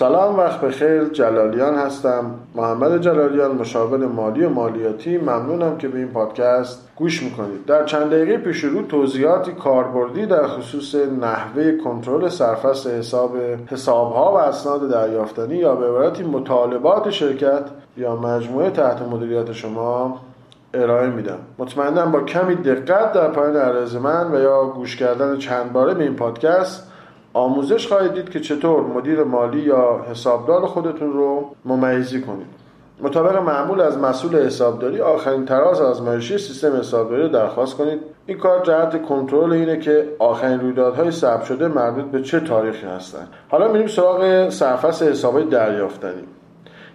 سلام وقت بخیر. جلالیان هستم. محمد جلالیان مشاور مالی و مالیاتی. ممنونم که به این پادکست گوش می‌کنید. در چند دقیقه پیش رو توضیحاتی کاربردی در خصوص نحوه کنترل سرفست حساب حسابها و اسناد دریافتنی یا به عبارتی مطالبات شرکت یا مجموعه تحت مدیریت شما ارائه میدم. مطمئنم با کمی دقت در پایان عرض من و یا گوش کردن چند باره به این پادکست آموزش خواهید دید که چطور مدیر مالی یا حسابدار خودتون رو ممیزی کنید. مطابق معمول از مسئول حسابداری آخرین تراز آزمایشی سیستم حسابداری رو درخواست کنید. این کار جهت کنترل اینه که آخرین رویدادهای ثبت شده مربوط به چه تاریخی هستند. حالا میریم سراغ سرفصل حسابهای دریافتنی.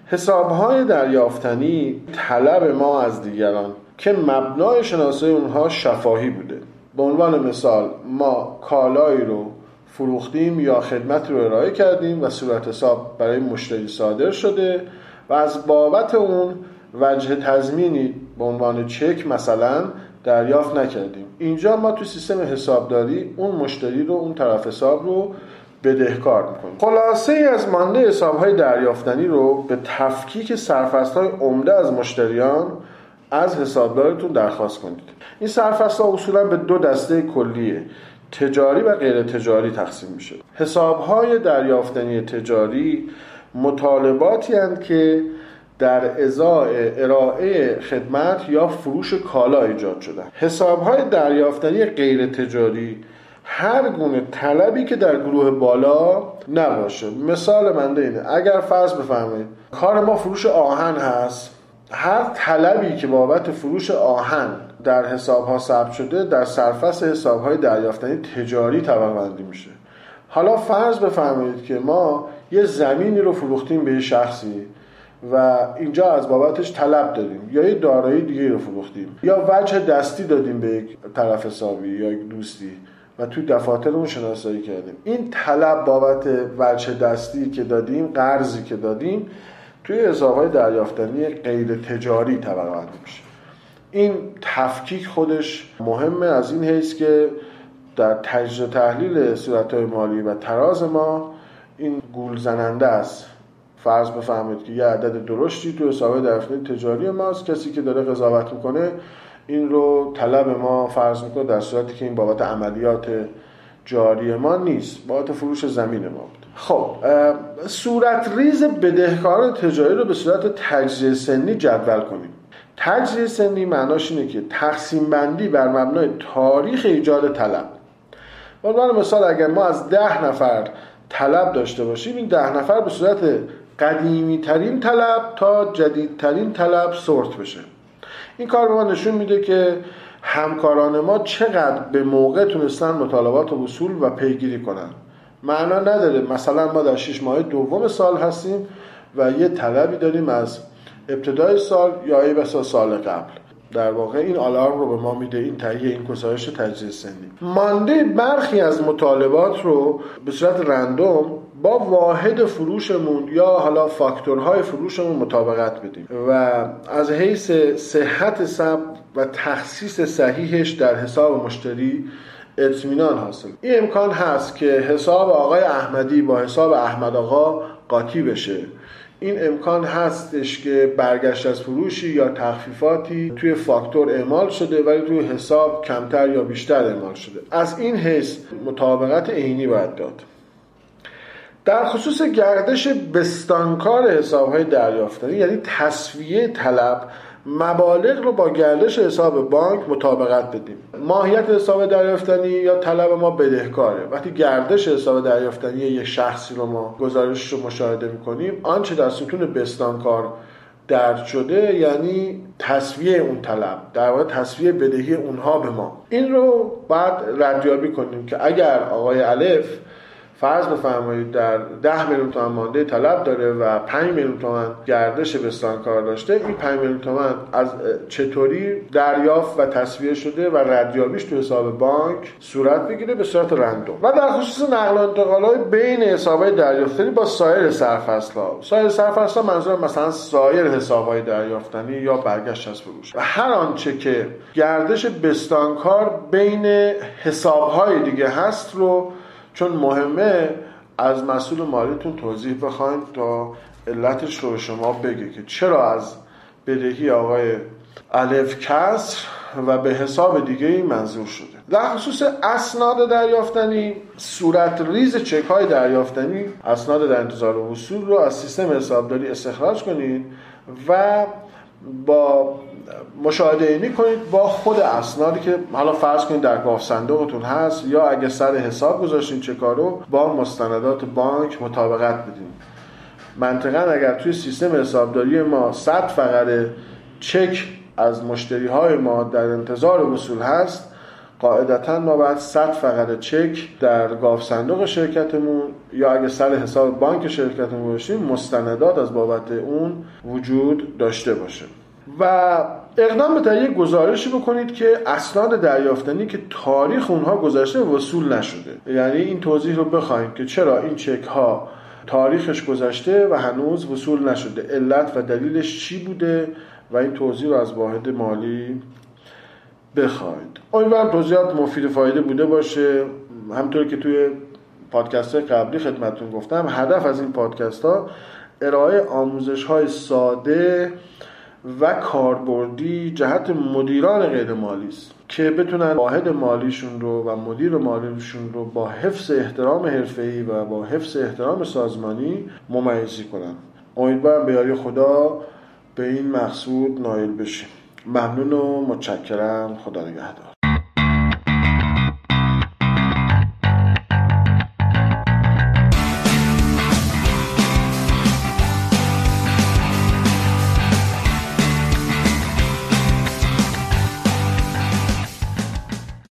حسابهای دریافتنی طلب ما از دیگران که مبنای شناسه اونها شفاهی بوده. به عنوان مثال ما کالایی رو فروختیم یا خدمت رو ارائه کردیم و صورت حساب برای مشتری صادر شده و از بابت اون وجه تضمینی به عنوان چک مثلا دریافت نکردیم. اینجا ما تو سیستم حسابداری اون مشتری رو اون طرف حساب رو بدهکار می‌کنیم. خلاصه ای از مانده حساب های دریافتنی رو به تفکیک سرفست های عمده از مشتریان از حسابدارتون درخواست کنید. این سرفست ها اصولا به دو دسته کلیه. تجاری و غیر تجاری تقسیم میشه. حساب های دریافتنی تجاری مطالباتی هستند که در ازای ارائه خدمت یا فروش کالا ایجاد شدن. حساب های دریافتنی غیر تجاری هر گونه طلبی که در گروه بالا نباشه. مثال من اینه. اگر فرض بفرمایید کار ما فروش آهن هست هر طلبی که بابت فروش آهن در حساب ها ثبت شده در سرفصل حساب های دریافتنی تجاری طبقه میشه. حالا فرض بفرمایید که ما یه زمینی رو فروختیم به یه شخصی و اینجا از بابتش طلب داریم یا یه دارایی دیگه رو فروختیم یا وجه دستی دادیم به یک طرف حسابی یا یک دوستی و تو دفاتر اون شناسایی کردیم. این طلب بابت وجه دستی که دادیم قرضی که دادیم توی حسابهای دریافتنی غیر تجاری طبقه میشه. این تفکیک خودش مهمه از این حیث که در تجزیه تحلیل صورتهای مالی و تراز ما این گول زننده است. فرض بفهمید که یه عدد درشتی تو حساب دریافتنی تجاری ماست. کسی که داره قضاوت می‌کنه این رو طلب ما فرض می‌کنه در صورتی که این بابت عملیات جاری ما نیست بابت فروش زمین ما بود. خب صورت ریز بدهکاران تجاری رو به صورت تجزیه سنی جدول کنیم. تجزیه سنی معناش اینه که تقسیم بندی بر مبنای تاریخ ایجاد طلب. عنوان مثال اگر ما از ده نفر طلب داشته باشیم این ده نفر به صورت قدیمی ترین طلب تا جدیدترین طلب سورت بشه. این کار به ما نشون میده که همکاران ما چقدر به موقع تونستن مطالبات و وصول و پیگیری کنن. معنا نداره. مثلا ما در شش ماه دوم سال هستیم و یه طلبی داریم از ابتدای سال یا ای بسا سال قبل. در واقع این آلارم رو به ما میده این تهیه این گزارش تجزیه سنی. مانده برخی از مطالبات رو به صورت رندوم با واحد فروشمون یا حالا فاکتورهای فروشمون مطابقت بدیم. و از حیث صحت سب و تخصیص صحیحش در حساب مشتری اطمینان حاصل. این امکان هست که حساب آقای احمدی با حساب احمد آقا قاطی بشه. این امکان هستش که برگشت از فروشی یا تخفیفاتی توی فاکتور اعمال شده ولی توی حساب کمتر یا بیشتر اعمال شده. از این حیث مطابقت عینی باید داد. در خصوص گردش بستانکار حساب های دریافتنی یعنی تصویه طلب مبالغ رو با گردش حساب بانک مطابقت بدیم. ماهیت حساب دریافتنی یا طلب ما بدهکاره. وقتی گردش حساب دریافتنی یک شخصی رو ما گزارش رو مشاهده می‌کنیم آنچه در ستون بستانکار درد شده یعنی تصویه اون طلب در واقع تصویه بدهی اونها به ما. این رو بعد ردیابی کنیم که اگر آقای الف فرض بفرمایید در 10 میلیون تومن مانده طلب داره و 5 میلیون تومن گردش بستانکار داشته این 5 میلیون تومن از چطوری دریافت و تصویه شده و ردیابیش تو حساب بانک صورت بگیره به صورت رندوم؟ و در خصوص نقل و انتقال های بین حساب های دریافتنی با سایر سرفصل ها سایر سرفصل ها منظور مثلا سایر حساب های دریافتنی یا برگشت از فروش. و هر آنچه که گردش بستانکار بین حساب های دیگه هست رو چون مهمه از مسئول مالیتون توضیح بخواید تا علتش رو شما بگه که چرا از بدهی آقای الف کسر و به حساب دیگه این منظور شده. در خصوص اسناد دریافتنی صورت ریز چک های دریافتنی اسناد در انتظار وصول رو از سیستم حسابداری استخراج کنید و با مشاهده اینی کنید با خود اسنادی که حالا فرض کنید در گاف صندوقتون هست یا اگه سر حساب گذاشتین چه کارو با مستندات بانک مطابقت بدین. منطقا اگر توی سیستم حسابداری ما 100 فقط چک از مشتری های ما در انتظار وصول هست قاعدتا ما باید 100 فقط چک در گاف صندوق شرکتمون یا اگه سر حساب بانک شرکتمون باشیم مستندات از بابت اون وجود داشته باشه. و اقدام به تهیه گزارشی بکنید که اسناد دریافتنی که تاریخ اونها گذشته وصول نشده. یعنی این توضیح رو بخوایم که چرا این چک ها تاریخش گذشته و هنوز وصول نشده. علت و دلیلش چی بوده؟ و این توضیح رو از واحد مالی بخواید. امیدوارم توضیحات مفید فایده بوده باشه. همطور که توی پادکست قبلی خدمتون گفتم هدف از این پادکست ها ارائه آموزش های ساده و کاربردی جهت مدیران غیر مالی است که بتونن واحد مالیشون رو و مدیر مالیشون رو با حفظ احترام حرفه‌ای و با حفظ احترام سازمانی ممیزی کنن. امیدوارم به یاری خدا به این مقصود نایل بشیم. ممنون و متشکرم. خدا نگهدار.